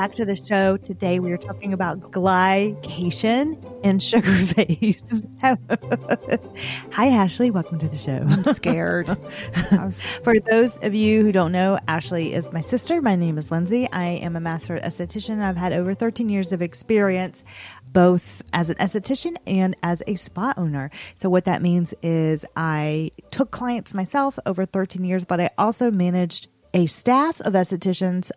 back to the show. Today we are talking about glycation and sugar face. Hi, Ashley. Welcome to the show. I'm scared. For those of you who don't know, Ashley is my sister. My name is Lindsey. I am a master esthetician. I've had over 13 years of experience both as an esthetician and as a spa owner. So, what that means is I took clients myself over 13 years, but I also managed a staff of estheticians.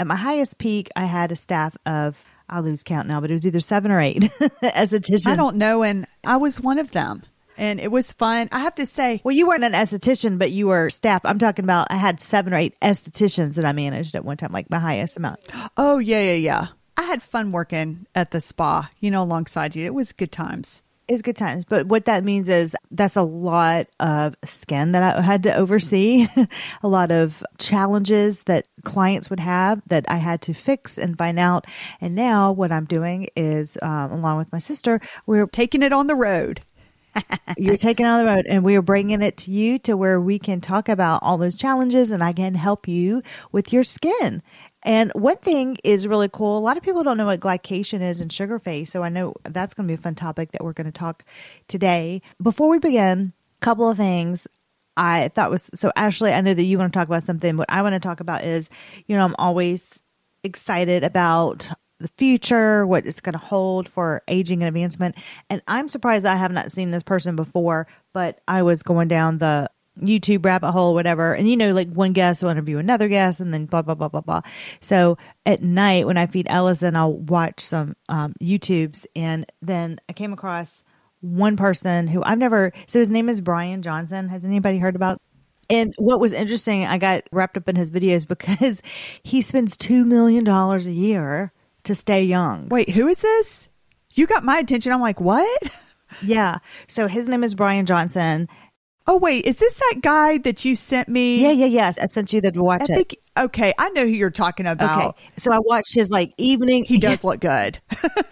At my highest peak, I had a staff of, I lose count now, but it was either seven or eight estheticians. I don't know. And I was one of them. And it was fun. I have to say. Well, you weren't an esthetician, but you were staff. I'm talking about, I had seven or eight estheticians that I managed at one time, like my highest amount. Oh, yeah, yeah, yeah. I had fun working at the spa, you know, alongside you. It was good times. It's good times. But what that means is that's a lot of skin that I had to oversee, a lot of challenges that clients would have that I had to fix and find out. And now what I'm doing is, um, along with my sister, we're taking it on the road. You're taking on the road and we are bringing it to you to where we can talk about all those challenges and I can help you with your skin. And one thing is really cool. A lot of people don't know what glycation is and sugar face. So I know that's going to be a fun topic that we're going to talk today. Before we begin, a couple of things I thought was so Ashley, I know that you want to talk about something. What I want to talk about is, you know, I'm always excited about the future, what it's going to hold for aging and advancement. And I'm surprised I have not seen this person before, but I was going down the YouTube rabbit hole, whatever. And you know, like one guest will interview another guest and then blah, blah, blah, blah, blah. So at night when I feed Ellison, I'll watch some um, YouTubes. And then I came across one person who I've never, so his name is Brian Johnson. Has anybody heard about? And what was interesting, I got wrapped up in his videos because he spends $2 million a year to stay young. Wait, who is this? You got my attention. I'm like, what? Yeah. So his name is Brian Johnson Oh wait, is this that guy that you sent me? Yeah, yeah, yes. I sent you the to watch I think, it. Okay, I know who you're talking about. Okay, so I watched his like evening. He does look good.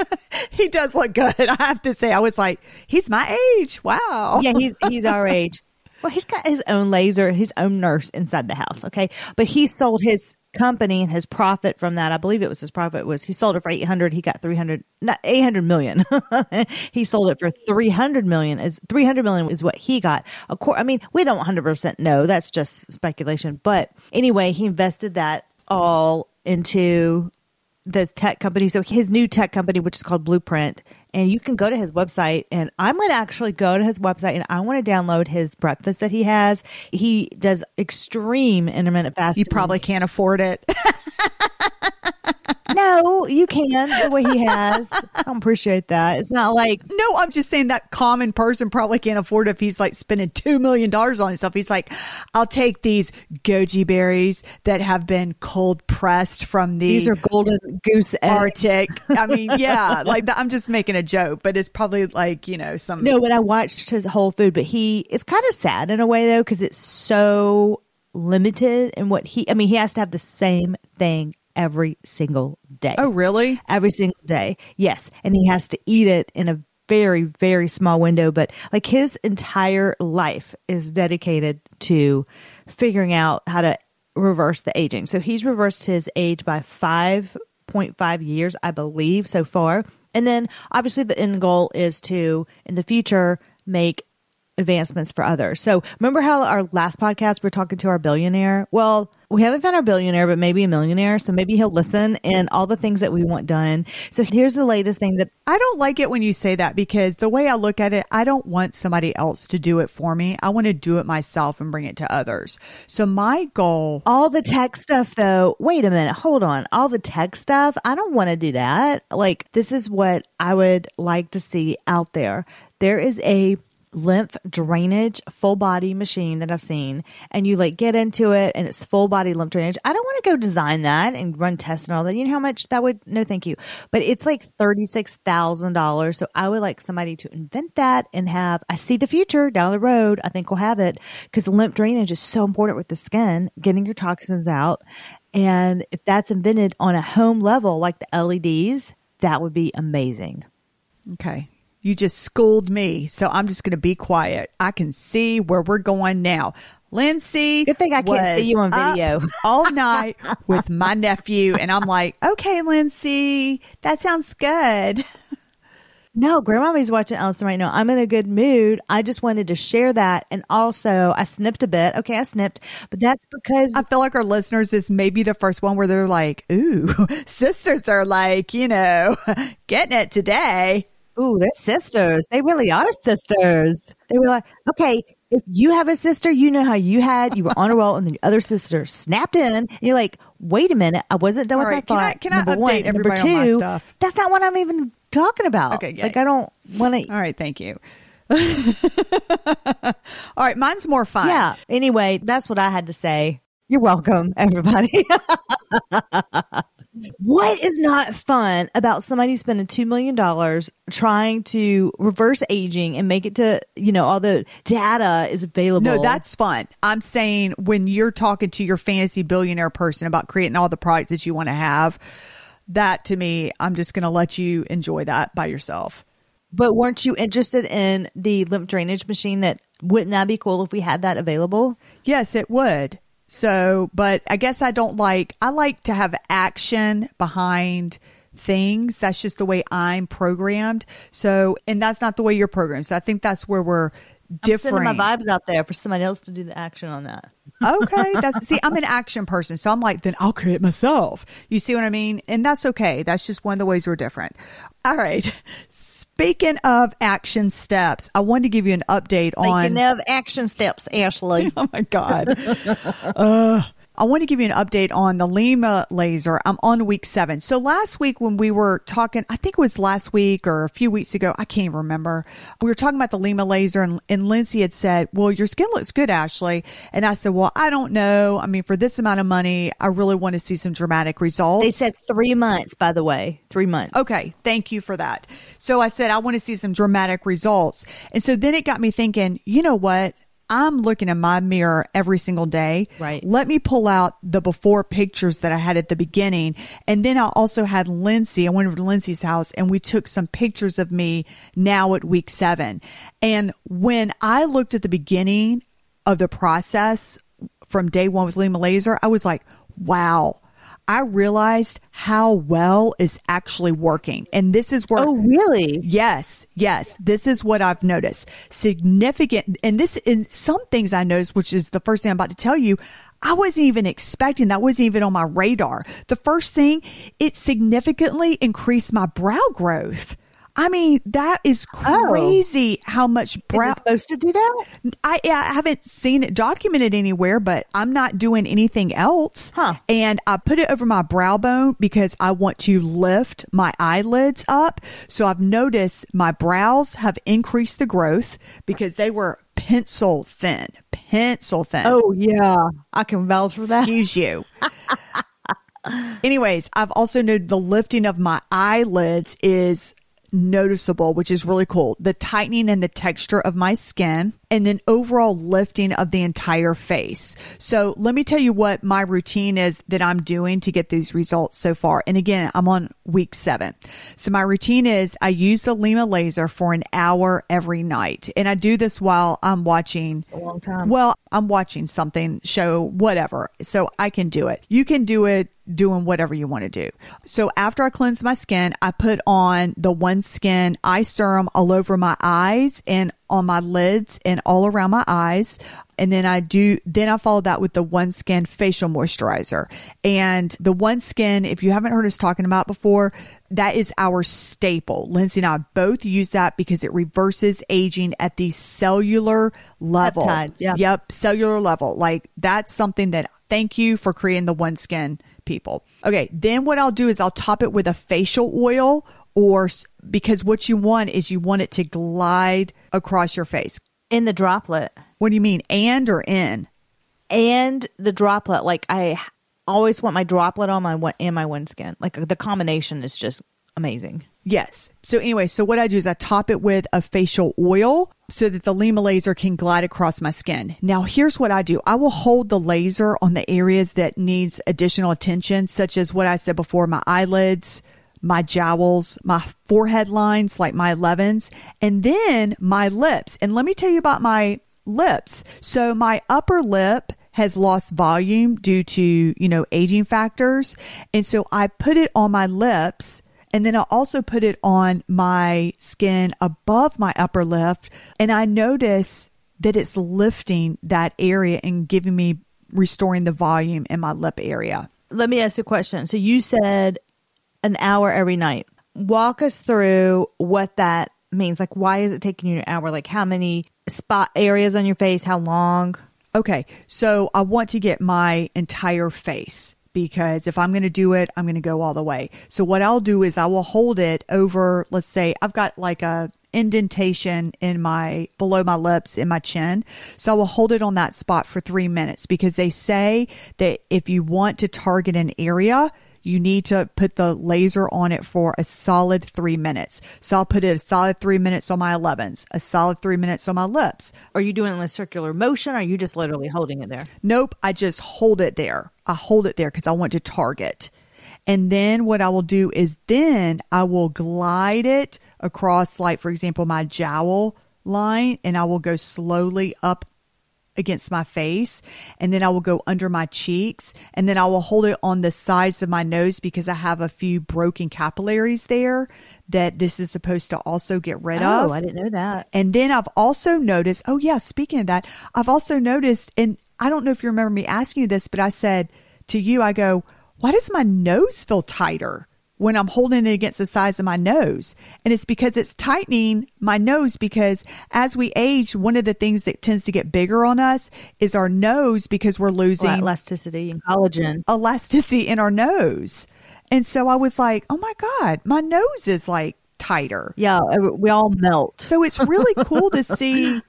he does look good. I have to say, I was like, he's my age. Wow. Yeah, he's he's our age. Well, he's got his own laser, his own nurse inside the house. Okay, but he sold his company and his profit from that, I believe it was his profit was he sold it for 800. He got 300, not 800 million. he sold it for 300 million is 300 million is what he got. Of course, I mean, we don't 100% know. That's just speculation. But anyway, he invested that all into the tech company. So his new tech company, which is called Blueprint, and you can go to his website. And I'm going to actually go to his website and I want to download his breakfast that he has. He does extreme intermittent fasting. You probably can't afford it. no, you can the way he has. I appreciate that. It's not like no. I'm just saying that common person probably can't afford it if he's like spending two million dollars on himself. He's like, I'll take these goji berries that have been cold pressed from the these are golden goose Arctic. I mean, yeah, like I'm just making a joke, but it's probably like you know some. No, but I watched his whole food, but he it's kind of sad in a way though because it's so limited in what he. I mean, he has to have the same thing every single day. Oh, really? Every single day. Yes. And he has to eat it in a very, very small window. But like his entire life is dedicated to figuring out how to reverse the aging. So he's reversed his age by 5.5 years, I believe, so far. And then obviously the end goal is to, in the future, make advancements for others. So remember how our last podcast we're talking to our billionaire? Well, we haven't found our billionaire, but maybe a millionaire. So maybe he'll listen and all the things that we want done. So here's the latest thing that I don't like it when you say that because the way I look at it, I don't want somebody else to do it for me. I want to do it myself and bring it to others. So my goal. All the tech stuff though, wait a minute, hold on. All the tech stuff, I don't want to do that. Like this is what I would like to see out there. There is a lymph drainage full body machine that I've seen and you like get into it and it's full body lymph drainage. I don't want to go design that and run tests and all that. You know how much that would no thank you. But it's like $36,000. So I would like somebody to invent that and have I see the future down the road. I think we'll have it cuz lymph drainage is so important with the skin, getting your toxins out. And if that's invented on a home level like the LEDs, that would be amazing. Okay You just schooled me. So I'm just going to be quiet. I can see where we're going now. Lindsey. Good thing I can't see you on video. all night with my nephew. And I'm like, okay, Lindsey, that sounds good. No, grandmommy's watching Allison right now. I'm in a good mood. I just wanted to share that. And also, I snipped a bit. Okay, I snipped, but that's because I feel like our listeners is maybe the first one where they're like, ooh, sisters are like, you know, getting it today. Ooh, they're sisters. They really are sisters. They were like, okay, if you have a sister, you know how you had, you were on a roll and the other sister snapped in and you're like, wait a minute, I wasn't done All with right, my can I- thought. can I update one. Everybody on my stuff? That's not what I'm even talking about. Okay, yay. Like I don't want to. All right, thank you. All right, mine's more fun. Yeah. Anyway, that's what I had to say. You're welcome, everybody. what is not fun about somebody spending $2 million trying to reverse aging and make it to, you know, all the data is available? No, that's fun. I'm saying when you're talking to your fantasy billionaire person about creating all the products that you want to have, that to me, I'm just going to let you enjoy that by yourself. But weren't you interested in the lymph drainage machine that wouldn't that be cool if we had that available? Yes, it would. So, but I guess I don't like, I like to have action behind things. That's just the way I'm programmed. So, and that's not the way you're programmed. So I think that's where we're I'm different. sending my vibes out there for somebody else to do the action on that. okay. That's see, I'm an action person. So I'm like, then I'll create myself. You see what I mean? And that's okay. That's just one of the ways we're different. All right. Speaking of action steps, I wanted to give you an update on Thinking of action steps, Ashley. Oh my God. uh, I want to give you an update on the Lyma laser. I'm on week seven. So last week when we were talking, I think it was last week or a few weeks ago, I can't even remember. We were talking about the Lyma laser and, and Lindsey had said, well, your skin looks good, Ashley. And I said, well, I don't know. I mean, for this amount of money, I really want to see some dramatic results. They said three months, by the way. Three months. Okay, thank you for that. So I said, I want to see some dramatic results. And so then it got me thinking, you know what? I'm looking in my mirror every single day. Right. Let me pull out the before pictures that I had at the beginning. And then I also had Lindsey. I went over to Lindsey's house and we took some pictures of me now at week seven. And when I looked at the beginning of the process from day one with Lyma Laser, I was like, wow. I realized how well is actually working. And this is where Oh, really? Yes, yes. This is what I've noticed. Significant, and this in some things I noticed, which is the first thing I'm about to tell you. I wasn't even expecting that wasn't even on my radar. The first thing, it significantly increased my brow growth. I mean, that is oh. crazy how much brow Is it supposed to do that? I, I haven't seen it documented anywhere, but I'm not doing anything else. Huh. And I put it over my brow bone because I want to lift my eyelids up. So I've noticed my brows have increased the growth because they were pencil thin, pencil thin. Oh, yeah. I can vouch for that. Excuse you. Anyways, I've also noted the lifting of my eyelids is noticeable, which is really cool. The tightening and the texture of my skin and then overall lifting of the entire face. So let me tell you what my routine is that I'm doing to get these results so far. And again, I'm on week seven. So my routine is I use the Lyma laser for an hour every night. And I do this while I'm watching A long time. well, I'm watching something, show, whatever. So I can do it. You can do it doing whatever you want to do. So after I cleanse my skin, I put on the OneSkin eye serum all over my eyes and on my lids and all around my eyes. And then I do, then I follow that with the OneSkin facial moisturizer. And the OneSkin, if you haven't heard us talking about before, that is our staple. Lindsey and I both use that because it reverses aging at the cellular level. Peptides, yeah. Yep, cellular level. Like that's something that thank you for creating the OneSkin people. Okay, then what I'll do is I'll top it with a facial oil or because what you want is you want it to glide across your face. In the Droplette. What do you mean? And or in? And the Droplette. Like, I always want my Droplette on my and my OneSkin. Like, the combination is just amazing. Yes. So anyway, so what I do is I top it with a facial oil so that the Lyma laser can glide across my skin. Now here's what I do. I will hold the laser on the areas that needs additional attention, such as what I said before, my eyelids, my jowls, my forehead lines, like my 11s, and then my lips. And let me tell you about my lips. So my upper lip has lost volume due to, you know, aging factors. And so I put it on my lips and then I also put it on my skin above my upper lip. And I notice that it's lifting that area and giving me restoring the volume in my lip area. Let me ask you a question. So you said an hour every night. Walk us through what that means. Like, why is it taking you an hour? Like, how many spot areas on your face? How long? Okay, so I want to get my entire face because if I'm going to do it, I'm going to go all the way. So what I'll do is I will hold it over, let's say I've got like a indentation in my below my lips in my chin. So I will hold it on that spot for 3 minutes because they say that if you want to target an area, you need to put the laser on it for a solid three minutes. So I'll put it a solid three minutes on my 11s, a solid three minutes on my lips. Are you doing it in a circular motion? Or are you just literally holding it there? Nope, I just hold it there. I hold it there because I want to target. And then what I will do is then I will glide it across, like, for example, my jowl line, and I will go slowly up against my face and then I will go under my cheeks and then I will hold it on the sides of my nose because I have a few broken capillaries there that this is supposed to also get rid oh, of. I didn't know that. And then I've also noticed, oh yeah, speaking of that, I've also noticed and I don't know if you remember me asking you this, but I said to you I go, why does my nose feel tighter? When I'm holding it against the sides of my nose. And it's because it's tightening my nose because as we age, one of the things that tends to get bigger on us is our nose because we're losing elasticity and collagen. Elasticity in our nose. And so I was like, oh my God, my nose is like tighter. Yeah, uh, we all melt. So it's really cool to see.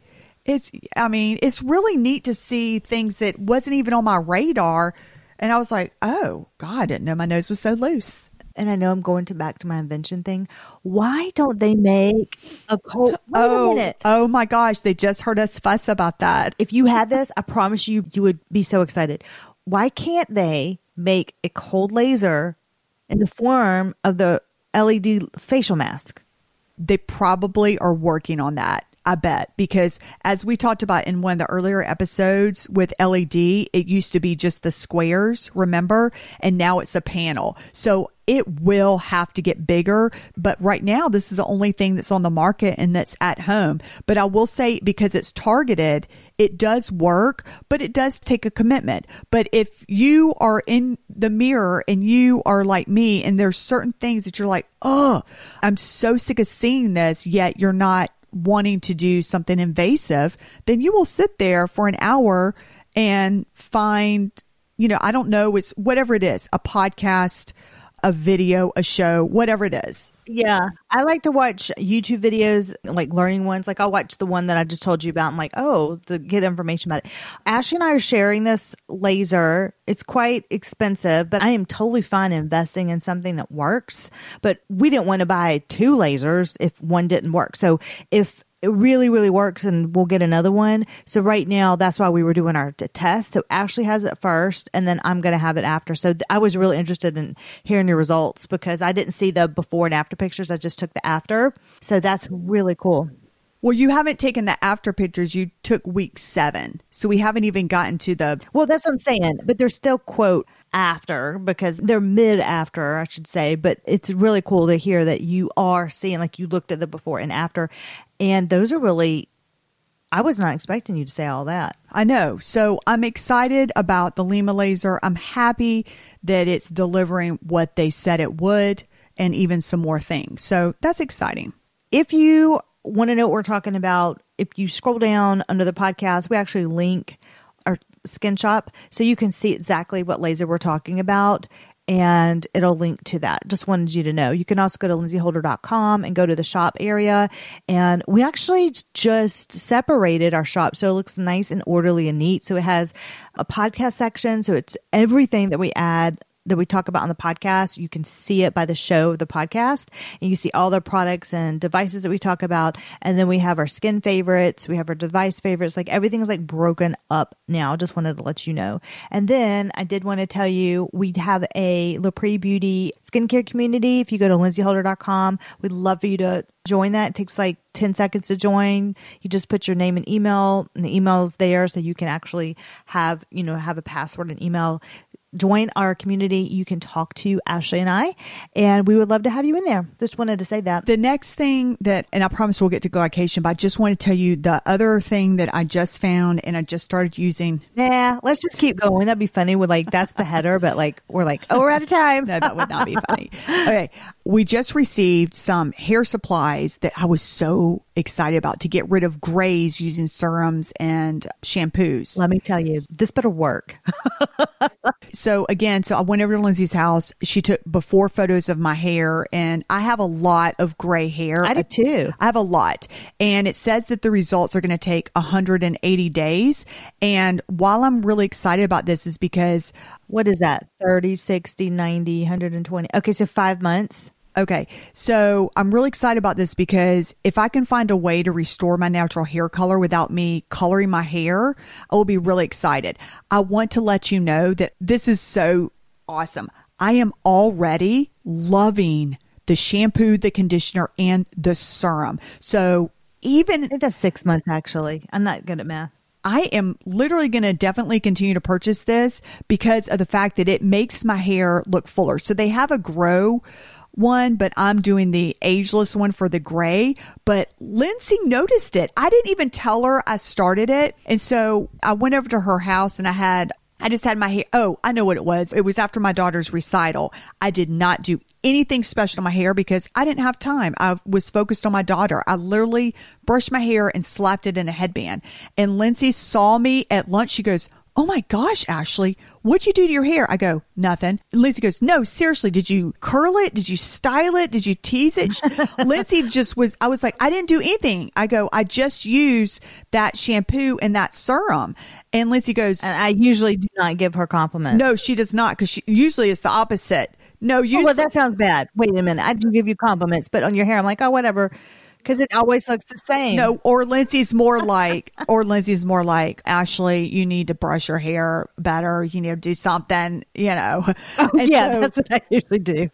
It's, I mean, it's really neat to see things that wasn't even on my radar. And I was like, oh, God, I didn't know my nose was so loose and I know I'm going to back to my invention thing. Why don't they make a cold? oh, oh my gosh! They just heard us fuss about that. If you had this, I promise you, you would be so excited. Why can't they make a cold laser in the form of the LED facial mask? They probably are working on that. I bet. Because as we talked about in one of the earlier episodes with LED, it used to be just the squares, remember? And now it's a panel. So it will have to get bigger. But right now, this is the only thing that's on the market and that's at home. But I will say, because it's targeted, it does work, but it does take a commitment. But if you are in the mirror and you are like me, and there's certain things that you're like, oh, I'm so sick of seeing this, yet you're not wanting to do something invasive, then you will sit there for an hour and find, you know, I don't know, it's whatever it is, a podcast, a video, a show, whatever it is. Yeah. I like to watch YouTube videos, like learning ones. Like I'll watch the one that I just told you about. I'm like, oh, to get information about it. Ashley and I are sharing this laser. It's quite expensive, but I am totally fine investing in something that works. But we didn't want to buy two lasers if one didn't work. So if it really, really works and we'll get another one. So right now, that's why we were doing our t- test. So Ashley has it first and then I'm going to have it after. So th- I was really interested in hearing your results because I didn't see the before and after pictures. I just took the after. So that's really cool. Well, you haven't taken the after pictures. You took week seven. So we haven't even gotten to the. Well, that's what I'm saying. But they're still, quote, after because they're mid after, I should say. But it's really cool to hear that you are seeing, like, you looked at the before and after. And those are really, I was not expecting you to say all that. I know. So I'm excited about the Lyma laser. I'm happy that it's delivering what they said it would and even some more things. So that's exciting. If you want to know what we're talking about, if you scroll down under the podcast, we actually link skin shop so you can see exactly what laser we're talking about and it'll link to that. Just wanted you to know. You can also go to lindsayholder.com and go to the shop area. And we actually just separated our shop so it looks nice and orderly and neat. So it has a podcast section. So it's everything that we add that we talk about on the podcast. You can see it by the show of the podcast and you see all the products and devices that we talk about. And then we have our skin favorites. We have our device favorites. Like everything's like broken up now. Just wanted to let you know. And then I did want to tell you we have a LaPree Beauty skincare community. If you go to lindsayholder.com, we'd love for you to join that. It takes like 10 seconds to join. You just put your name and email and the email is there so you can actually have, you know, have a password and email join our community. You can talk to Ashley and I, and we would love to have you in there. Just wanted to say that. The next thing that, and I promise we'll get to glycation, but I just want to tell you the other thing that I just found and I just started using. Yeah, let's just keep going. That'd be funny with like, that's the header, but like, we're like, oh, we're out of time. no, that would not be funny. Okay. We just received some hair supplies that I was so excited about to get rid of grays using serums and shampoos. Let me tell you, this better work. so again, so I went over to Lindsey's house. She took before photos of my hair and I have a lot of gray hair. I do too. I have a lot. And it says that the results are going to take 180 days. And while I'm really excited about this is because what is that? 30, 60, 90, 120. Okay, so 5 months. Okay. So I'm really excited about this because if I can find a way to restore my natural hair color without me coloring my hair, I will be really excited. I want to let you know that this is so awesome. I am already loving the shampoo, the conditioner, and the serum. So even that's six months actually. I'm not good at math. I am literally going to definitely continue to purchase this because of the fact that it makes my hair look fuller. So they have a grow one, but I'm doing the ageless one for the gray. But Lindsey noticed it. I didn't even tell her I started it. And so I went over to her house and I had I just had my hair. Oh, I know what it was. It was after my daughter's recital. I did not do anything special to my hair because I didn't have time. I was focused on my daughter. I literally brushed my hair and slapped it in a headband. And Lindsey saw me at lunch. She goes, Oh my gosh, Ashley, what'd you do to your hair? I go, nothing. And Lindsey goes, no, seriously, did you curl it? Did you style it? Did you tease it? Lindsey just was, I was like, I didn't do anything. I go, I just use that shampoo and that serum. And Lindsey goes, and I usually do not give her compliments. No, she does not because she usually it's the opposite. No, you. Oh, well, that sounds bad. Wait a minute. I do give you compliments, but on your hair, I'm like, oh, whatever because it always looks the same. No, or Lindsey's more like, or Lindsey's more like, Ashley, you need to brush your hair better. You need to do something, you know. Oh, yeah, so, that's what I usually do.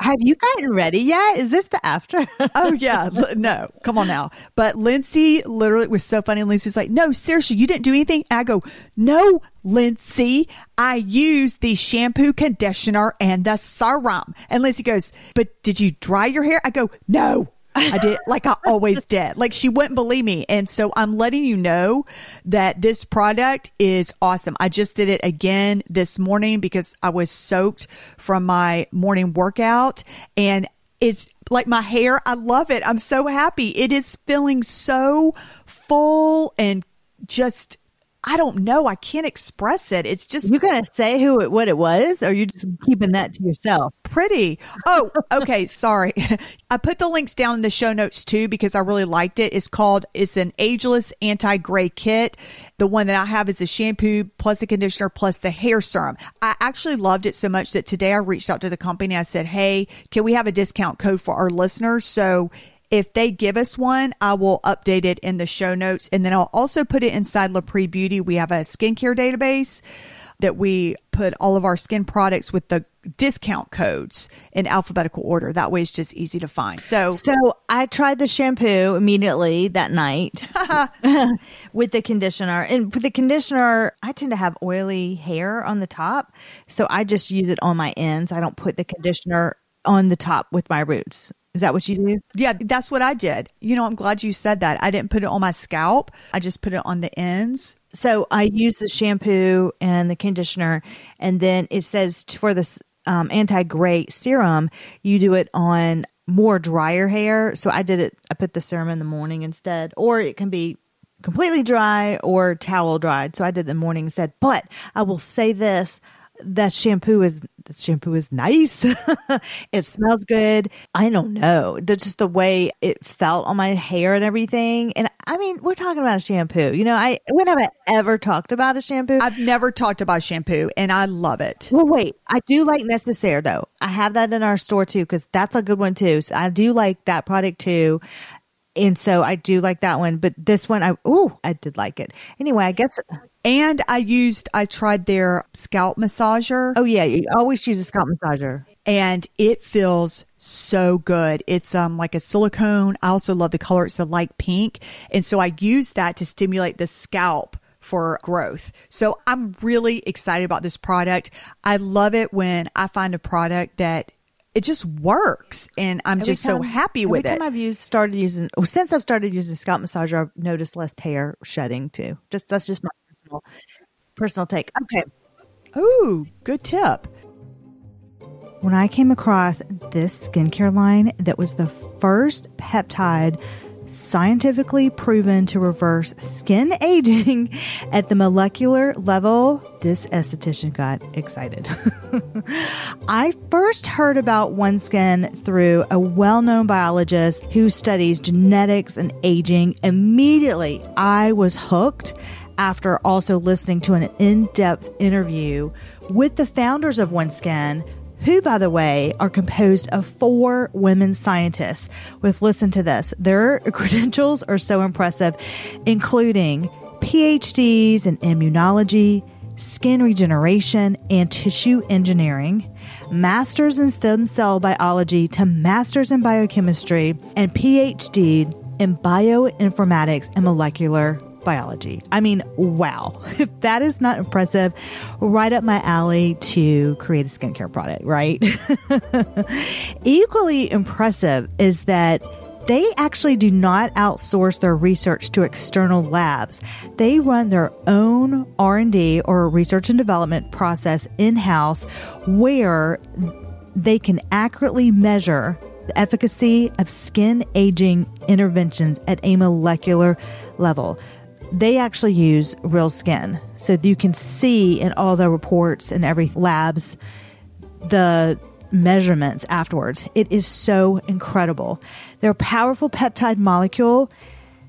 Have you gotten ready yet? Is this the after? oh, yeah. No, come on now. But Lindsey literally was so funny. Lindsey was like, no, seriously, you didn't do anything. I go, no, Lindsey, I use the shampoo, conditioner, and the serum. And Lindsey goes, but did you dry your hair? I go, no. I did like I always did. Like she wouldn't believe me. And so I'm letting you know that this product is awesome. I just did it again this morning because I was soaked from my morning workout and it's like my hair. I love it. I'm so happy. It is feeling so full and just I don't know. I can't express it. It's just you gonna say who it what it was, or are you just keeping that to yourself? Pretty. Oh, okay. sorry. I put the links down in the show notes too because I really liked it. It's called it's an ageless anti gray kit. The one that I have is a shampoo plus a conditioner plus the hair serum. I actually loved it so much that today I reached out to the company. I said, "Hey, can we have a discount code for our listeners?" So if they give us one, I will update it in the show notes. And then I'll also put it inside LaPree Beauty. We have a skincare database that we put all of our skin products with the discount codes in alphabetical order. That way it's just easy to find. So So I tried the shampoo immediately that night with the conditioner. And with the conditioner, I tend to have oily hair on the top. So I just use it on my ends. I don't put the conditioner on the top with my roots. Is that what you do? Yeah, that's what I did. You know, I'm glad you said that. I didn't put it on my scalp. I just put it on the ends. So I use the shampoo and the conditioner, and then it says for this um, anti gray serum, you do it on more drier hair. So I did it. I put the serum in the morning instead, or it can be completely dry or towel dried. So I did the morning instead. But I will say this: that shampoo is that shampoo is nice. it smells good. I don't know. That's just the way it felt on my hair and everything. And I mean, we're talking about a shampoo. You know, I when have I ever talked about a shampoo? I've never talked about shampoo and I love it. well, wait, I do like Necessaire though. I have that in our store too because that's a good one too. So I do like that product too. And so I do like that one, but this one, I oh, I did like it. Anyway, I guess. And I used, I tried their scalp massager Oh yeah, you always use a scalp massager. and it feels so good. It's um like a silicone. I also love the color. It's a light pink. And so I use that to stimulate the scalp for growth. So I'm really excited about this product. I love it when I find a product that it just works and I'm Every just so happy with every it. time I've used started using oh, since I've started using scalp massager, I've noticed less hair shedding too. Just that's just my personal personal take. Okay. Ooh, good tip. When I came across this skincare line that was the first peptide scientifically proven to reverse skin aging at the molecular level, this esthetician got excited. I first heard about OneSkin through a well known biologist who studies genetics and aging. Immediately, I was hooked after also listening to an in depth interview with the founders of OneSkin who, by the way, are composed of four women scientists. With listen to this, their credentials are so impressive, including PhDs in immunology, skin regeneration, and tissue engineering, masters in stem cell biology to masters in biochemistry, and PhD in bioinformatics and molecular biology. I mean, wow. If that is not impressive, right up my alley to create a skincare product, right? Equally impressive is that they actually do not outsource their research to external labs. They run their own R&D or research and development process in-house where they can accurately measure the efficacy of skin aging interventions at a molecular level they actually use real skin. So you can see in all the reports and every labs the measurements afterwards. It is so incredible. Their powerful peptide molecule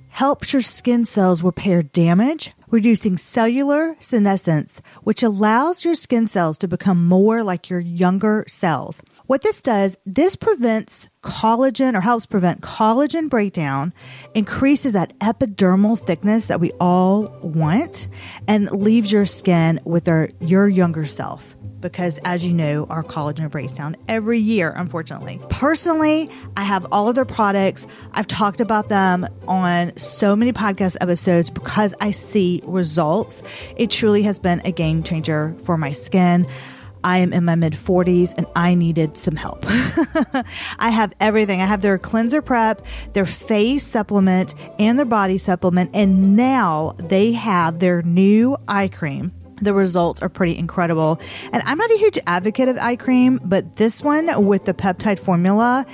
helps your skin cells repair damage, reducing cellular senescence, which allows your skin cells to become more like your younger cells. What this does, this prevents collagen or helps prevent collagen breakdown, increases that epidermal thickness that we all want, and leaves your skin with our, your younger self because as you know, our collagen breaks down every year, unfortunately. Personally, I have all of their products. I've talked about them on so many podcast episodes because I see results. It truly has been a game changer for my skin. I am in my mid 40s and I needed some help. I have everything. I have their cleanser prep, their face supplement, and their body supplement. And now they have their new eye cream the results are pretty incredible. And I'm not a huge advocate of eye cream, but this one with the peptide formula,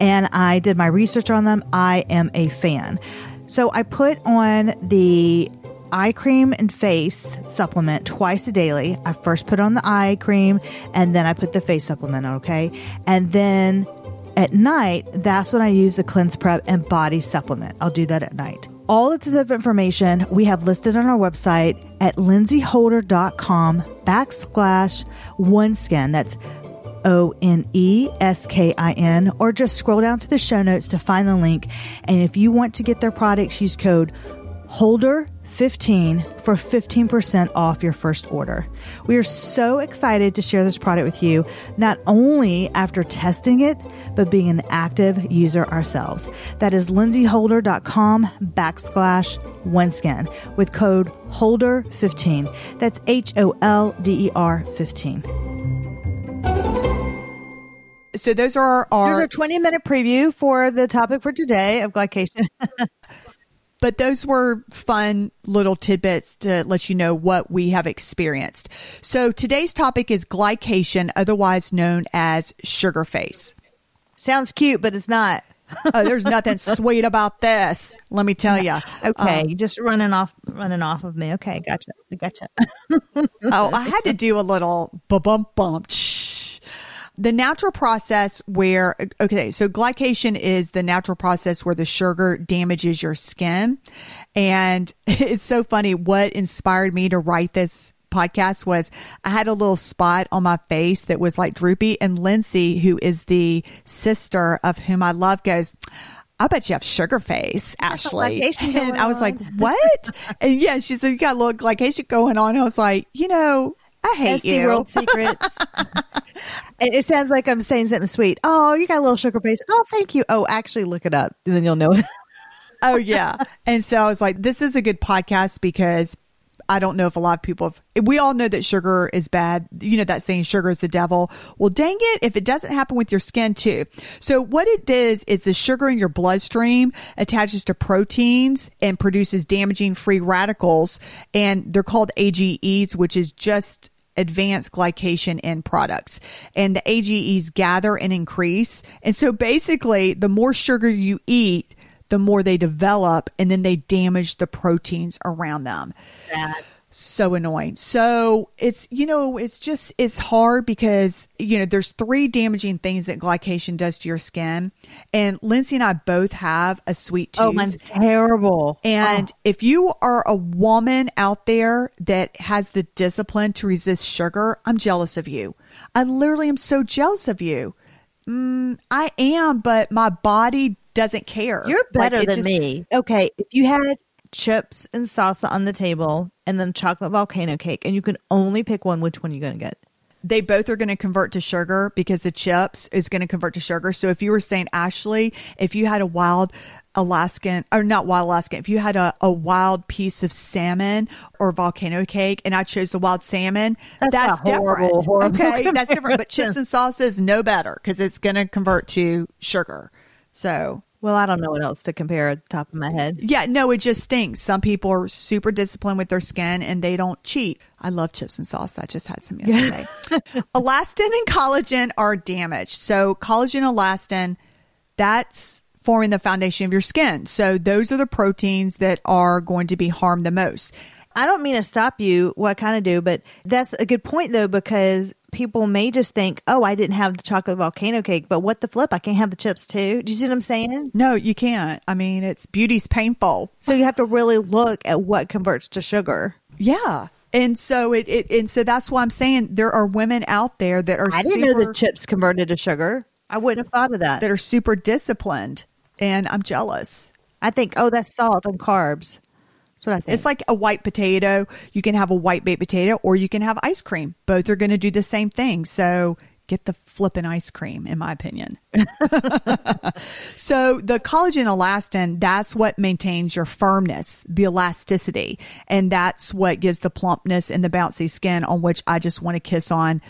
and I did my research on them, I am a fan. So I put on the eye cream and face supplement twice a daily. I first put on the eye cream and then I put the face supplement, okay? And then at night, that's when I use the cleanse prep and body supplement. I'll do that at night. All of this information we have listed on our website at lindsayholder.com backslash OneSkin. That's O N E S K I N, or just scroll down to the show notes to find the link. And if you want to get their products, use code HOLDER 15 for 15% off your first order. We are so excited to share this product with you, not only after testing it, but being an active user ourselves. That is lindsayholder.com backslash OneSkin with code HOLDER15. That's H O L D E R 15. So those are our, Here's our 20 minute preview for the topic for today of glycation. but those were fun little tidbits to let you know what we have experienced. So today's topic is glycation, otherwise known as sugar face. Sounds cute, but it's not. Oh, there's nothing sweet about this. Let me tell you. Okay, um, just running off, running off of me. Okay, gotcha, gotcha. oh, I had to do a little bum bump bump. The natural process where, okay, so glycation is the natural process where the sugar damages your skin. And it's so funny. What inspired me to write this podcast was I had a little spot on my face that was like droopy. And Lindsey, who is the sister of whom I love, goes, I bet you have sugar face, Ashley. And I was like, what? and yeah, she said, you got a little glycation going on. I was like, you know, I hate SD you. World Secrets. it, it sounds like I'm saying something sweet. Oh, you got a little sugar face. Oh, thank you. Oh, actually, look it up, and then you'll know it. oh yeah. And so I was like, this is a good podcast because I don't know if a lot of people have, we all know that sugar is bad. You know, that saying sugar is the devil. Well, dang it. If it doesn't happen with your skin too. So what it does is the sugar in your bloodstream attaches to proteins and produces damaging free radicals. And they're called AGEs, which is just advanced glycation end products and the AGEs gather and increase. And so basically the more sugar you eat, the more they develop and then they damage the proteins around them. Sad. So annoying. So it's, you know, it's just, it's hard because, you know, there's three damaging things that glycation does to your skin. And Lindsey and I both have a sweet tooth. Oh, mine's terrible. And Oh. if you are a woman out there that has the discipline to resist sugar, I'm jealous of you. I literally am so jealous of you. Mm, I am, but my body doesn't care. You're better it than just- me. Okay, if you had chips and salsa on the table and then chocolate volcano cake, and you can only pick one, which one are you going to get? They both are going to convert to sugar because the chips is going to convert to sugar. So if you were saying, Ashley, if you had a wild Alaskan, or not wild Alaskan, if you had a, a wild piece of salmon or volcano cake and I chose the wild salmon, That's that's, horrible, different. horrible okay. That's different. But chips and salsa is no better because it's going to convert to sugar. So Well, I don't know what else to compare at the top of my head. yeah, no, it just stinks. Some people are super disciplined with their skin and they don't cheat. I love chips and sauce. I just had some yesterday. elastin and collagen are damaged. So collagen, elastin, that's forming the foundation of your skin. So those are the proteins that are going to be harmed the most. I don't mean to stop you. Well, I kind of do, but that's a good point though, because people may just think, oh, I didn't have the chocolate volcano cake, but what the flip? I can't have the chips too. Do you see what I'm saying? No, you can't. I mean, it's beauty's painful. So you have to really look at what converts to sugar. Yeah. And so it, it and so that's why I'm saying there are women out there that are I didn't super, know the chips converted to sugar. I wouldn't have thought of that. that are super disciplined and I'm jealous. I think, oh, that's salt and carbs. That's what I think. It's like a white potato. You can have a white baked potato or you can have ice cream. Both are going to do the same thing. So get the flippin' ice cream, in my opinion. so the collagen elastin, that's what maintains your firmness, the elasticity. And that's what gives the plumpness and the bouncy skin on which I just want to kiss on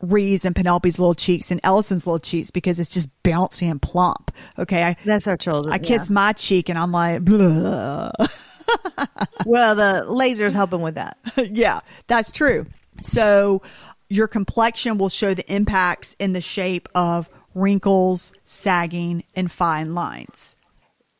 Ree's and Penelope's little cheeks and Ellison's little cheeks because it's just bouncy and plump. Okay. I, that's our children. I kiss my cheek and I'm like, Bleh. yeah. Well, the laser's helping with that. yeah, that's true. So your complexion will show the impacts in the shape of wrinkles, sagging, and fine lines.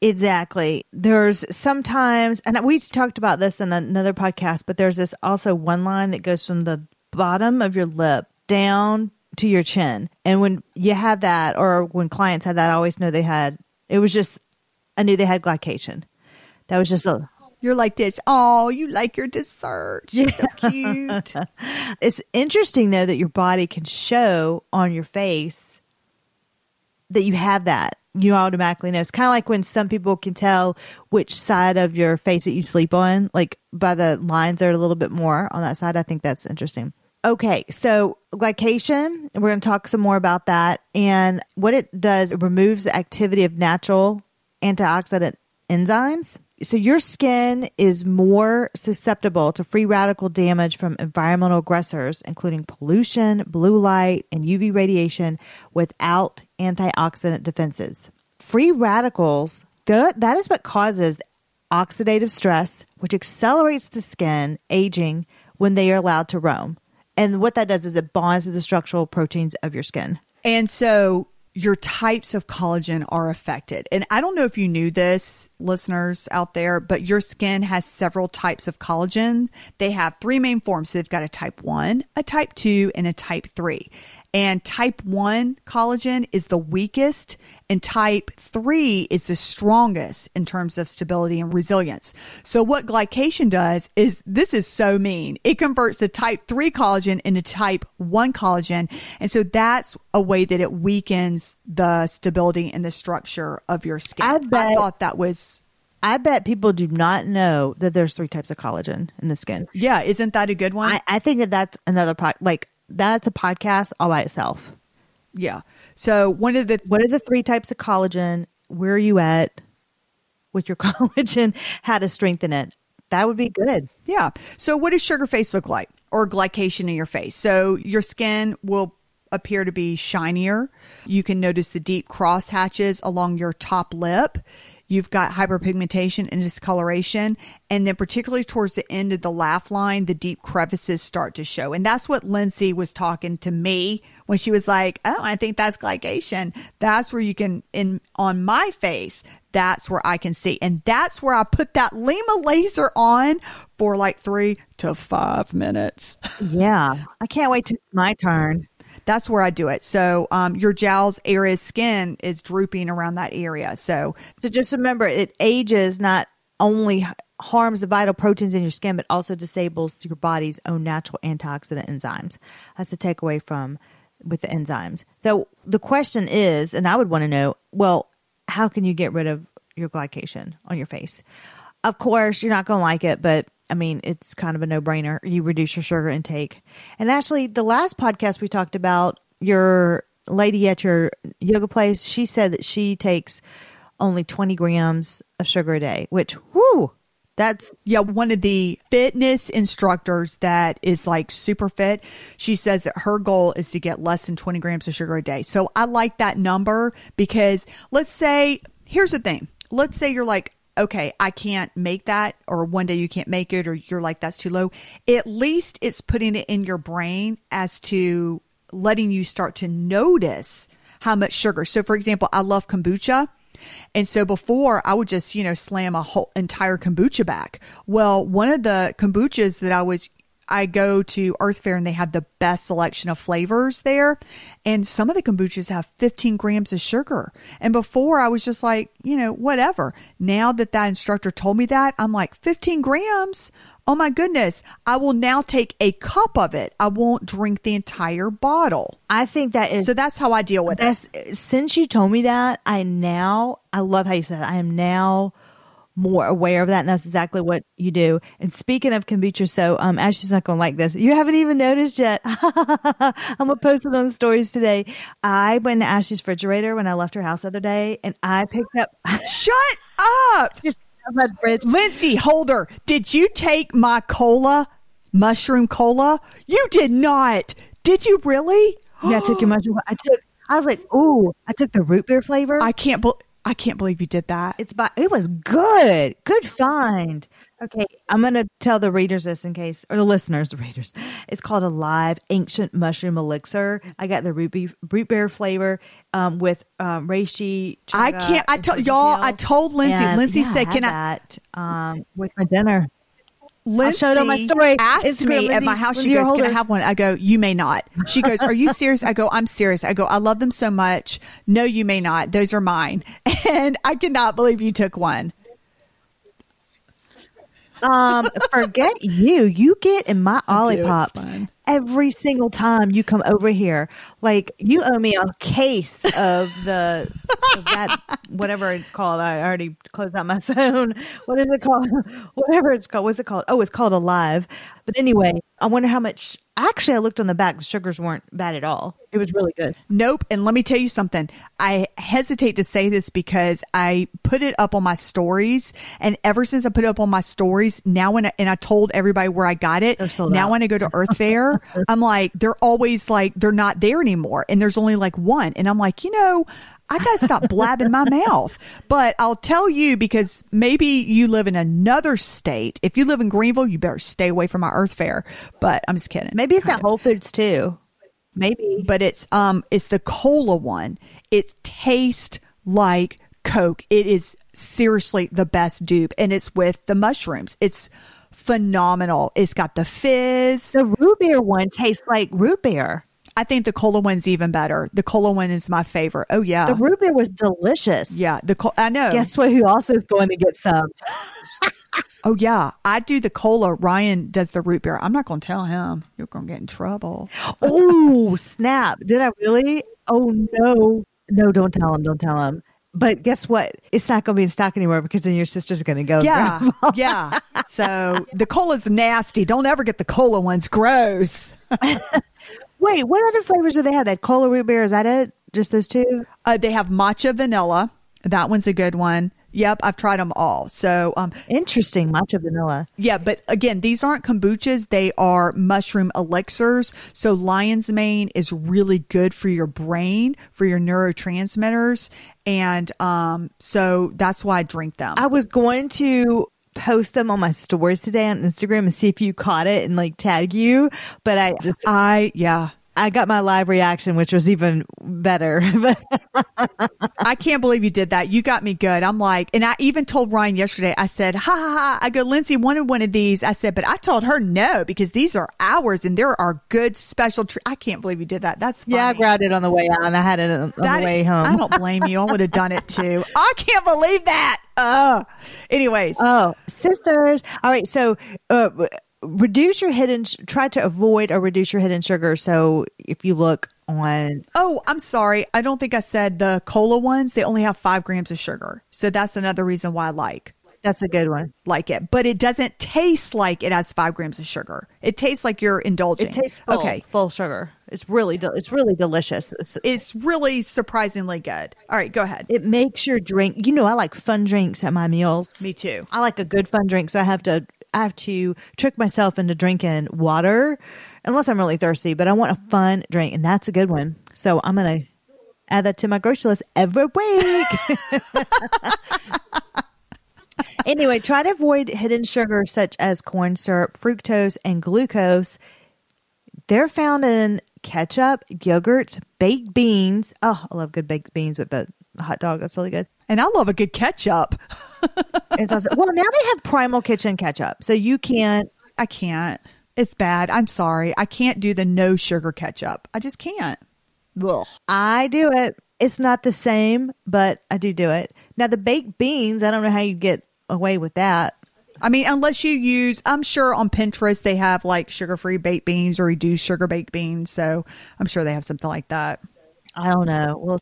Exactly. There's sometimes, and we talked about this in another podcast, but there's this also one line that goes from the bottom of your lip down to your chin. And when you have that, or when clients had that, I always know they had, it was just, I knew they had glycation. That was just a, You're like this. Oh, you like your dessert. You're so cute. it's interesting though that your body can show on your face that you have that. You automatically know. It's kind of like when some people can tell which side of your face that you sleep on, like by the lines are a little bit more on that side. I think that's interesting. Okay, so glycation, we're going to talk some more about that. And what it does, it removes the activity of natural antioxidant enzymes. So your skin is more susceptible to free radical damage from environmental aggressors, including pollution, blue light, and UV radiation without antioxidant defenses. Free radicals, that is what causes oxidative stress, which accelerates the skin aging when they are allowed to roam. And what that does is it bonds to the structural proteins of your skin. and so your types of collagen are affected. And I don't know if you knew this, listeners out there, but your skin has several types of collagen. They have three main forms. So they've got a type one, a type two, and a type three. And type 1 collagen is the weakest, and type 3 is the strongest in terms of stability and resilience. So, what glycation does is this is so mean. It converts the type 3 collagen into type 1 collagen. And so, that's a way that it weakens the stability and the structure of your skin. I bet- I thought that was, I bet people do not know that there's three types of collagen in the skin. yeah, isn't that a good one? I, I think that that's another pod, like that's a podcast all by itself. yeah. So, one of the What are the three types of collagen? Where are you at with your collagen? How to strengthen it? That would be good. Yeah. So, what does sugar face look like or glycation in your face? So, your skin will appear to be shinier. You can notice the deep cross hatches along your top lip. You've got hyperpigmentation and discoloration. And then, particularly towards the end of the laugh line, the deep crevices start to show. And that's what Lindsey was talking to me when she was like, Oh, I think that's glycation. That's where you can, in on my face, that's where I can see. And that's where I put that Lyma laser on for like three to five minutes. Yeah, I can't wait till it's my turn. That's where I do it. So um, your jowls area skin is drooping around that area. So So just remember, it AGEs not only harms the vital proteins in your skin, but also disables your body's own natural antioxidant enzymes. That's the takeaway from with the enzymes. So the question is, and I would want to know, well, how can you get rid of your glycation on your face? Of course, you're not going to like it, but I mean, it's kind of a no brainer. You reduce your sugar intake. And actually, the last podcast we talked about, your lady at your yoga place, she said that she takes only 20 grams of sugar a day, which, whoo, that's yeah, one of the fitness instructors that is like super fit, she says that her goal is to get less than 20 grams of sugar a day. So I like that number because let's say, here's the thing. Let's say you're like, okay, I can't make that, or one day you can't make it, or you're like, that's too low. At least it's putting it in your brain as to letting you start to notice how much sugar. So, for example, I love kombucha. And so before I would just, you know, slam a whole entire kombucha back. Well, one of the kombuchas that I was I go to Earth Fare and they have the best selection of flavors there. And some of the kombuchas have 15 grams of sugar. And before I was just like, you know, whatever. Now that that instructor told me that, I'm like, 15 grams? Oh my goodness. I will now take a cup of it. I won't drink the entire bottle. I think that is So that's how I deal with it. since you told me that, I now I love how you said that. I am now more aware of that, and that's exactly what you do. And speaking of kombucha, so um, Ashley's not going to like this. You haven't even noticed yet. I'm gonna post it on the stories today. I went to Ashley's refrigerator when I left her house the other day, and I picked up Shut up. just. Lindsey Holder, did you take my cola, mushroom cola? You did not. Did you really? Yeah, I took your mushroom. I took. I was like, ooh, I took the root beer flavor. I can't. Be- I can't believe you did that. It's by it was good. Good find. Okay, I'm gonna tell the readers this in case or the listeners, the readers. It's called a live ancient mushroom elixir. I got the root root beer flavor um, with um, reishi. I can't. I told y'all. I told Lindsey. And, Lindsey yeah, said, "Can I?" that um, with my dinner? Lindsey showed on my story. Asked Instagram, me at my house. Lindsey She goes, "Can I have one?" I go, "You may not." She goes, "Are you serious?" I go, "I'm serious." I go, "I love them so much." No, you may not. Those are mine, and I cannot believe you took one. Um, forget you. You get in my do, it's ollipops fine. every single time you come over here. Like you owe me a case of the of that whatever it's called. I already closed out my phone. What is it called? Whatever it's called. What's it called? Oh, it's called Alive. But anyway, I wonder how much. Actually, I looked on the back. The sugars weren't bad at all. It was really good. Nope. And let me tell you something. I hesitate to say this because I put it up on my stories. And ever since I put it up on my stories, now when I, and I told everybody where I got it, now out. when I go to Earth Fare, I'm like, they're always like, they're not there anymore. More and there's only like one. And I'm like, you know, I gotta stop blabbing my mouth. But I'll tell you because maybe you live in another state. If you live in Greenville, you better stay away from my Earth Fare. But I'm just kidding. Maybe it's at Whole Foods too. Maybe. but it's um it's the cola one. It tastes like Coke. It is seriously the best dupe, and it's with the mushrooms. It's phenomenal. It's got the fizz. the root beer one tastes like root beer. I think the cola one's even better. The cola one is my favorite. Oh yeah, The root beer was delicious. yeah. The co- I know. Guess what? Who also is going to get some? Oh yeah, I do the cola. Ryan does the root beer. I'm not going to tell him. You're going to get in trouble. Oh, snap. Did I really? Oh, no. No, don't tell him. Don't tell him. But guess what? It's not going to be in stock anymore because then your sister's going to go. Yeah, yeah. So the cola's nasty. Don't ever get the cola ones. Gross. Wait, what other flavors do they have? That cola root beer, is that it? Just those two? Uh, they have matcha vanilla. That one's a good one. Yep, I've tried them all. So, um, Interesting. Matcha vanilla. yeah, but again, these aren't kombuchas. They are mushroom elixirs. So lion's mane is really good for your brain, for your neurotransmitters. And, um, so that's why I drink them. I was going to post them on my stories today on Instagram and see if you caught it and like tag you, but I just I, yeah. I got my live reaction, which was even better. I can't believe you did that. You got me good. I'm like, and I even told Ryan yesterday, I said, ha ha ha. I go, Lindsey wanted one of these. I said, but I told her no, because these are ours and there are good special tre- I can't believe you did that. That's funny. yeah, I grabbed it on the way out and I had it on That- the way home. I don't blame you. I would have done it too. I can't believe that. Uh, anyways, Oh, sisters. All right. So, uh, reduce your hidden, try to avoid or reduce your hidden sugar. So, if you look on, oh, I'm sorry. I don't think I said the cola ones. They only have five grams of sugar. So that's another reason why I like. that's a good one. Like it, but it doesn't taste like it has five grams of sugar. It tastes like you're indulging. It tastes full, okay. full sugar. It's really, del- it's really delicious. It's, It's really surprisingly good. All right, go ahead. it makes your drink. You know, I like fun drinks at my meals. Me too. I like a good fun drink, so I have to I have to trick myself into drinking water unless I'm really thirsty, but I want a fun drink and that's a good one. So I'm going to add that to my grocery list every week. anyway, try to avoid hidden sugars such as corn syrup, fructose, and glucose. They're found in ketchup, yogurts, baked beans. Oh, I love good baked beans with the hot dog. That's really good. And I love a good ketchup. It's also, well, now they have Primal Kitchen ketchup, so you can't. I can't. It's bad. I'm sorry. I can't do the no sugar ketchup. I just can't. Ugh. I do it. It's not the same, but I do do it. Now the baked beans, I don't know how you get away with that. I mean, unless you use, I'm sure on Pinterest they have like sugar free baked beans or reduced sugar baked beans. So I'm sure they have something like that. I don't know. Well,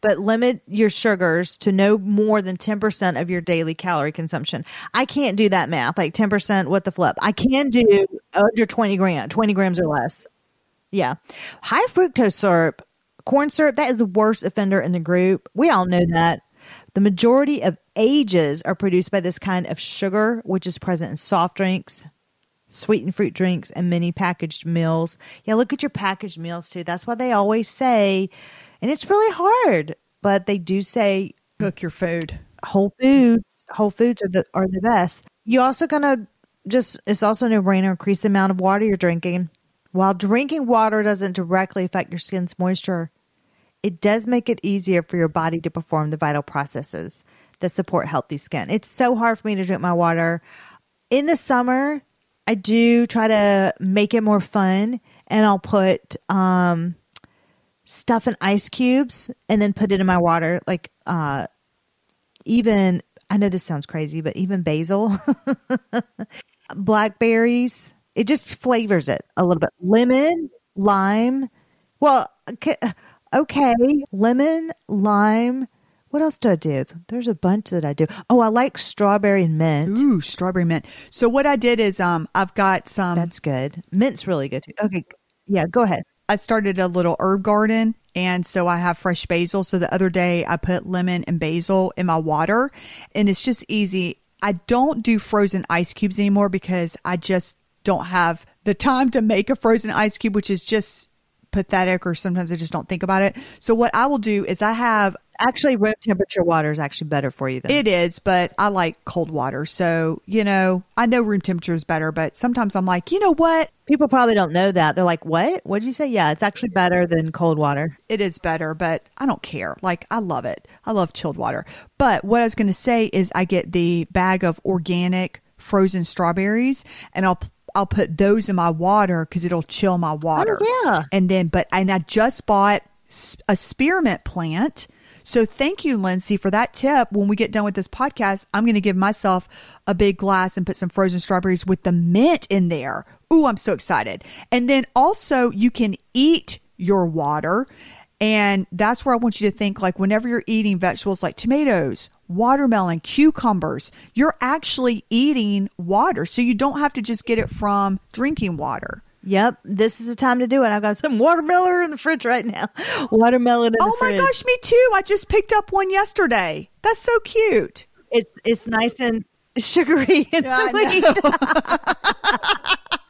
but limit your sugars to no more than 10% of your daily calorie consumption. I can't do that math, like 10%, what the flip. I can do under 20 grams, 20 grams or less. Yeah. High fructose syrup, corn syrup, that is the worst offender in the group. We all know that. The majority of AGEs are produced by this kind of sugar, which is present in soft drinks, sweetened fruit drinks, and many packaged meals. Yeah, look at your packaged meals too. That's why they always say. And it's really hard, but they do say Cook your food. Whole Foods. Whole Foods are the are the best. You also gonna just it's also a no brainer increase the amount of water you're drinking. While drinking water doesn't directly affect your skin's moisture, it does make it easier for your body to perform the vital processes that support healthy skin. It's so hard for me to drink my water. In the summer, I do try to make it more fun and I'll put um stuff in ice cubes and then put it in my water like uh even I know this sounds crazy, but even basil, blackberries, it just flavors it a little bit. Lemon, lime. Well, okay, okay, lemon, lime. What else do I do? There's a bunch that I do. Oh, I like strawberry and mint. Ooh, strawberry mint. So what I did is um I've got some That's good. Mint's really good too. Okay, yeah, go ahead. I started a little herb garden and so I have fresh basil. So the other day I put lemon and basil in my water and it's just easy. I don't do frozen ice cubes anymore because I just don't have the time to make a frozen ice cube, which is just pathetic or sometimes I just don't think about it. So what I will do is I have Actually, room temperature water is actually better for you than it is, but I like cold water. So, you know, I know room temperature is better, but sometimes I'm like, you know what? People probably don't know that. They're like, "What? What did you say?" Yeah, it's actually better than cold water. it is better, but I don't care. Like I love it. I love chilled water. But what I was going to say is I get the bag of organic frozen strawberries and I'll I'll put those in my water because it'll chill my oh, water. Oh, yeah. And then, but and I just bought a spearmint plant. So thank you, Lindsey, for that tip. When we get done with this podcast, I'm going to give myself a big glass and put some frozen strawberries with the mint in there. Ooh, I'm so excited. And then also you can eat your water. And that's where I want you to think like whenever you're eating vegetables like tomatoes, watermelon, cucumbers, you're actually eating water. So you don't have to just get it from drinking water. Yep, this is the time to do it. I've got some watermelon in the fridge right now. Watermelon in Oh my fridge. gosh, me too. I just picked up one yesterday. That's so cute. It's it's nice and sugary and Yeah, sweet.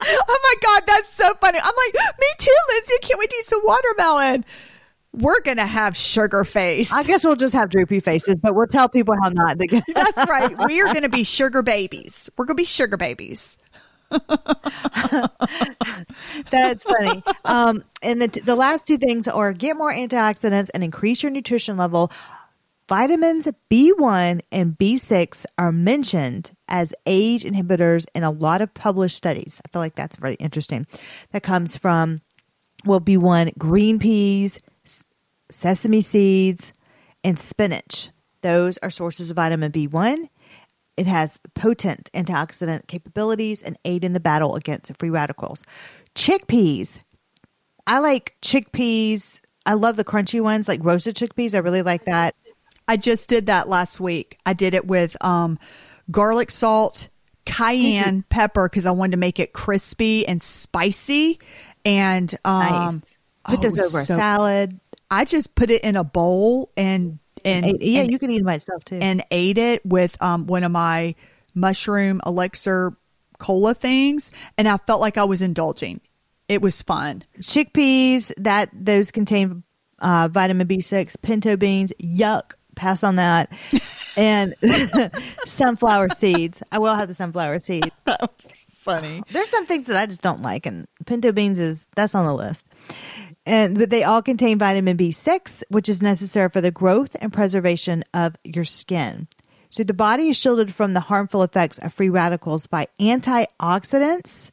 oh my God, that's so funny. I'm like, me too, Lindsey. I can't wait to eat some watermelon. We're going to have sugar face. I guess we'll just have droopy faces, but we'll tell people how not to get. That's right. We are going to be sugar babies. We're going to be sugar babies. That's funny. Um, and the the last two things are get more antioxidants and increase your nutrition level. Vitamins B1 and B6 are mentioned as age inhibitors in a lot of published studies. I feel like that's really interesting. That comes from well, B1 green peas, sesame seeds, and spinach. Those are sources of vitamin B1. It has potent antioxidant capabilities and aid in the battle against free radicals. Chickpeas. I like chickpeas. I love the crunchy ones, like roasted chickpeas. I really like that. I just did that last week. I did it with um, garlic salt, cayenne pepper because I wanted to make it crispy and spicy. And um, Nice. Put oh, those over a salad. I just put it in a bowl and and yeah, and, you can eat them by itself too. and ate it with um, one of my mushroom elixir cola things, and I felt like I was indulging. It was fun. chickpeas that those contain uh, vitamin B6, pinto beans, yuck, pass on that, and sunflower seeds. I will have the sunflower seed. That's funny. There's some things that I just don't like, and pinto beans is that's on the list. And but they all contain vitamin B6, which is necessary for the growth and preservation of your skin. So the body is shielded from the harmful effects of free radicals by antioxidants.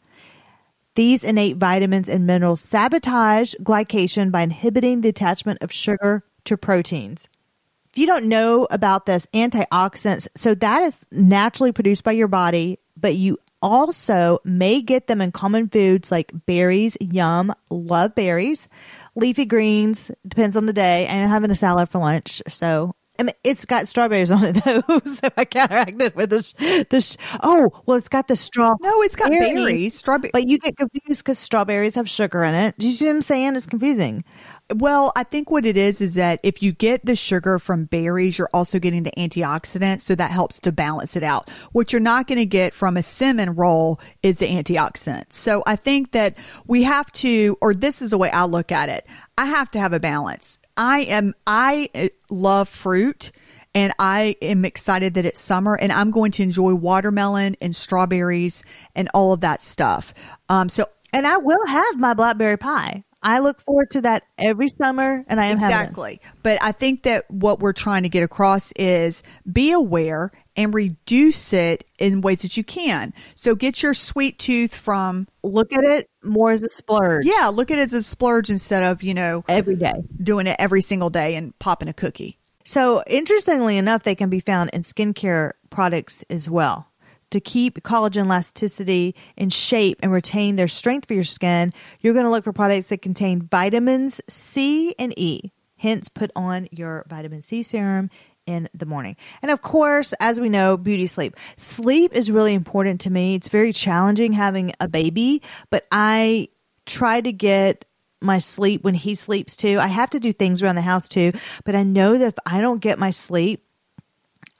These innate vitamins and minerals sabotage glycation by inhibiting the attachment of sugar to proteins. If you don't know about this, antioxidants, so that is naturally produced by your body, but you also may get them in common foods like berries, yum, love berries, leafy greens, depends on the day. And I'm having a salad for lunch, so I mean, it's got strawberries on it though, so I counteracted with this. This oh, well, it's got the straw. No, it's got berries, strawberry. but you get confused because strawberries have sugar in it. Do you see what I'm saying? It's confusing. Well, I think what it is is that if you get the sugar from berries, you're also getting the antioxidants, so that helps to balance it out. What you're not going to get from a cinnamon roll is the antioxidants. So I think that we have to, or this is the way I look at it. I have to have a balance. I am, I uh, love fruit and I am excited that it's summer and I'm going to enjoy watermelon and strawberries and all of that stuff. Um, so And I will have my blackberry pie. I look forward to that every summer, and I am. Exactly. But I think that what we're trying to get across is be aware and reduce it in ways that you can. So get your sweet tooth from, Look at it more as a splurge. yeah, look at it as a splurge instead of, you know, every day. doing it every single day and popping a cookie. So, interestingly enough, they can be found in skincare products as well. To keep collagen elasticity in shape and retain their strength for your skin, you're going to look for products that contain vitamins C and E. Hence, put on your vitamin C serum in the morning. And of course, as we know, beauty sleep. Sleep is really important to me. It's very challenging having a baby, but I try to get my sleep when he sleeps too. I have to do things around the house too, but I know that if I don't get my sleep,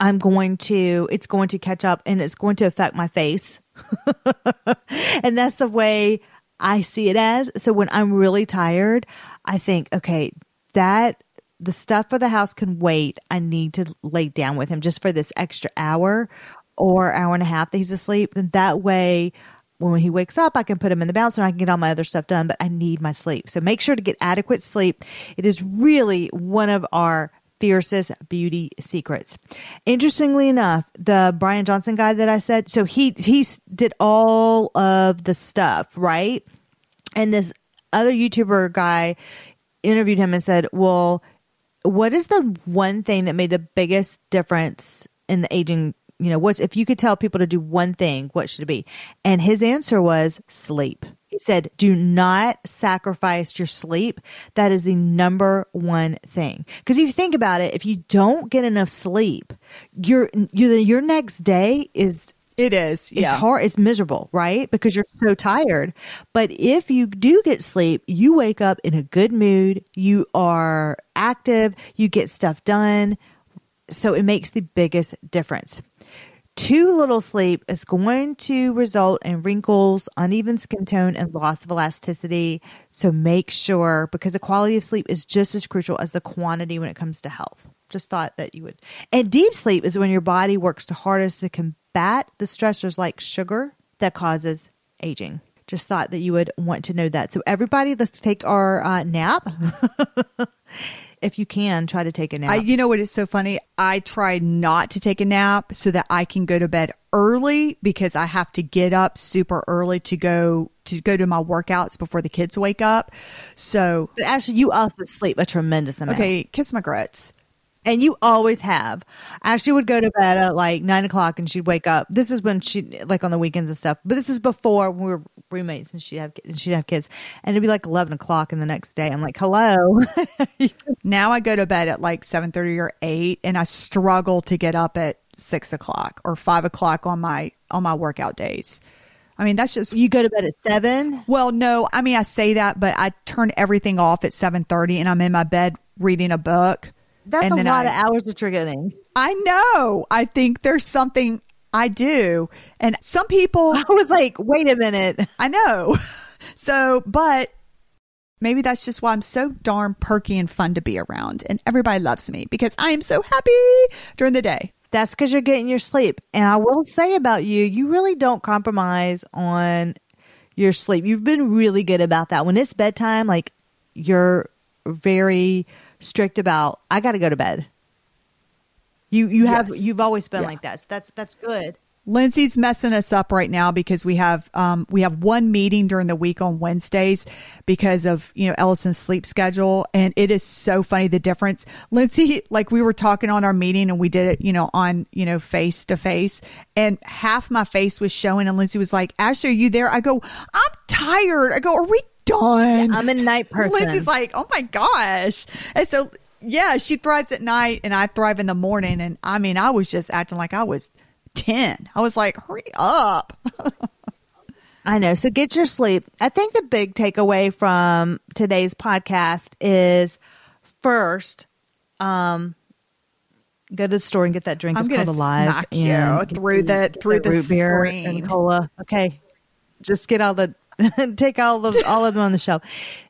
I'm going to, it's going to catch up and it's going to affect my face. and that's the way I see it as. So when I'm really tired, I think, okay, that the stuff for the house can wait. I need to lay down with him just for this extra hour or hour and a half that he's asleep. Then that way, when he wakes up, I can put him in the bouncer and I can get all my other stuff done, but I need my sleep. So make sure to get adequate sleep. It is really one of our fiercest beauty secrets. Interestingly enough, the Bryan Johnson guy that I said, so he he did all of the stuff, right? And this other YouTuber guy interviewed him and said, "Well, what is the one thing that made the biggest difference in the aging you know, what's if you could tell people to do one thing, what should it be? And his answer was sleep. He said, do not sacrifice your sleep. That is the number one thing. Because if you think about it, if you don't get enough sleep, your your your next day is it is. Yeah. It's hard. It's miserable, right? Because you're so tired. But if you do get sleep, you wake up in a good mood. You are active. You get stuff done. So it makes the biggest difference. Too little sleep is going to result in wrinkles, uneven skin tone, and loss of elasticity. So make sure, because the quality of sleep is just as crucial as the quantity when it comes to health. Just thought that you would. And deep sleep is when your body works the hardest to combat the stressors like sugar that causes aging. Just thought that you would want to know that. So, everybody, let's take our uh, nap. if you can, try to take a nap. I, you know what is so funny? I try not to take a nap so that I can go to bed early because I have to get up super early to go to go to my workouts before the kids wake up. So, but actually, you also sleep a tremendous amount. Okay, kiss my grits. And you always have. Ashley would go to bed at like nine o'clock and she'd wake up. This is when she like on the weekends and stuff. But this is before we were roommates and she'd have she'd have kids. And it'd be like eleven o'clock in the next day. I'm like, hello. now I go to bed at like seven thirty or eight, and I struggle to get up at six o'clock or five o'clock on my on my workout days. I mean, that's just you go to bed at seven. Well, no, I mean I say that, but I turn everything off at seven thirty, and I'm in my bed reading a book that's and a lot I, of hours that you're getting. I know. I think there's something I do. And some people. I was like, wait a minute. I know. So, but maybe that's just why I'm so darn perky and fun to be around. And everybody loves me because I am so happy during the day. That's because you're getting your sleep. And I will say about you, you really don't compromise on your sleep. You've been really good about that. When it's bedtime, like you're very strict about I got to go to bed. You you have yes. you've always been yeah. like that. So that's that's good. Lindsey's messing us up right now because we have um, we have one meeting during the week on Wednesdays because of you know Ellison's sleep schedule, and it is so funny the difference. Lindsey, like we were talking on our meeting, and we did it you know on you know face to face, and half my face was showing, and Lindsey was like, "Ashley, are you there?" I go, "I'm tired." I go, "Are we done. Yeah, I'm a night person. Liz is like, oh my gosh. And so, yeah, she thrives at night and I thrive in the morning. And I mean, I was just acting like I was 10. I was like, hurry up. I know. So get your sleep. I think the big takeaway from today's podcast is first, um, go to the store and get that drink. I'm it's called Alive. Smack you through the through the, the root beer and cola. Okay, just get all the take all of all of them on the shelf.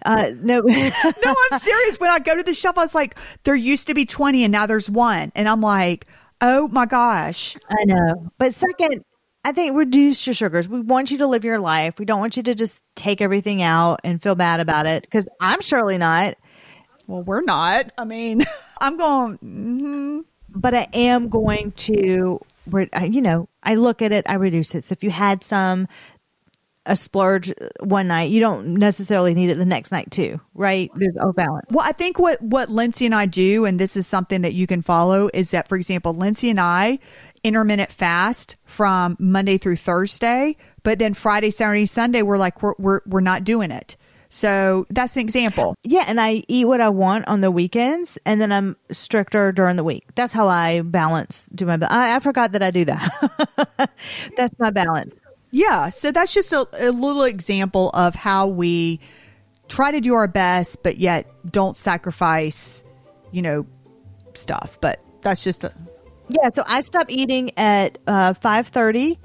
Uh, no, no, I'm serious. When I go to the shelf, I was like, there used to be 20 and now there's one, and I'm like, oh my gosh. I know. But second, I think reduce your sugars. We want you to live your life. We don't want you to just take everything out and feel bad about it because I'm surely not. Well, we're not. I mean, I'm going. Mm-hmm. But I am going to you know, I look at it, I reduce it. So if you had some a splurge uh, one night, you don't necessarily need it the next night too, right? There's a balance. Well, I think what what Lindsey and I do, and this is something that you can follow, is that for example, Lindsey and I intermittent fast from Monday through Thursday, but then Friday, Saturday, Sunday, we're like we're we're, we're not doing it. So that's an example. Yeah, and I eat what I want on the weekends, and then I'm stricter during the week. That's how I balance. Do my. I, I forgot that I do that. that's my balance. Yeah. So that's just a, a little example of how we try to do our best, but yet don't sacrifice, you know, stuff. But that's just a. Yeah. So I stop eating at uh, 5.30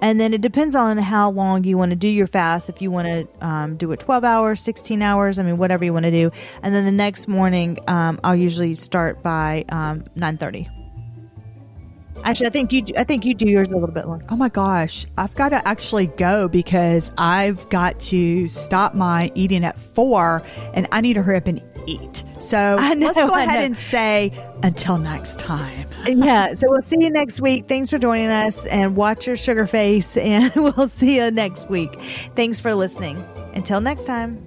and then it depends on how long you want to do your fast. If you want to um, do it 12 hours, 16 hours, I mean, whatever you want to do. And then the next morning, um, I'll usually start by um, 9.30. Actually, I think you. Do, I think you do yours a little bit longer. Oh my gosh, I've got to actually go because I've got to stop my eating at four, and I need to hurry up and eat. So know, let's go I ahead know. and say until next time. Yeah. So we'll see you next week. Thanks for joining us, and watch your sugar face. And we'll see you next week. Thanks for listening. Until next time.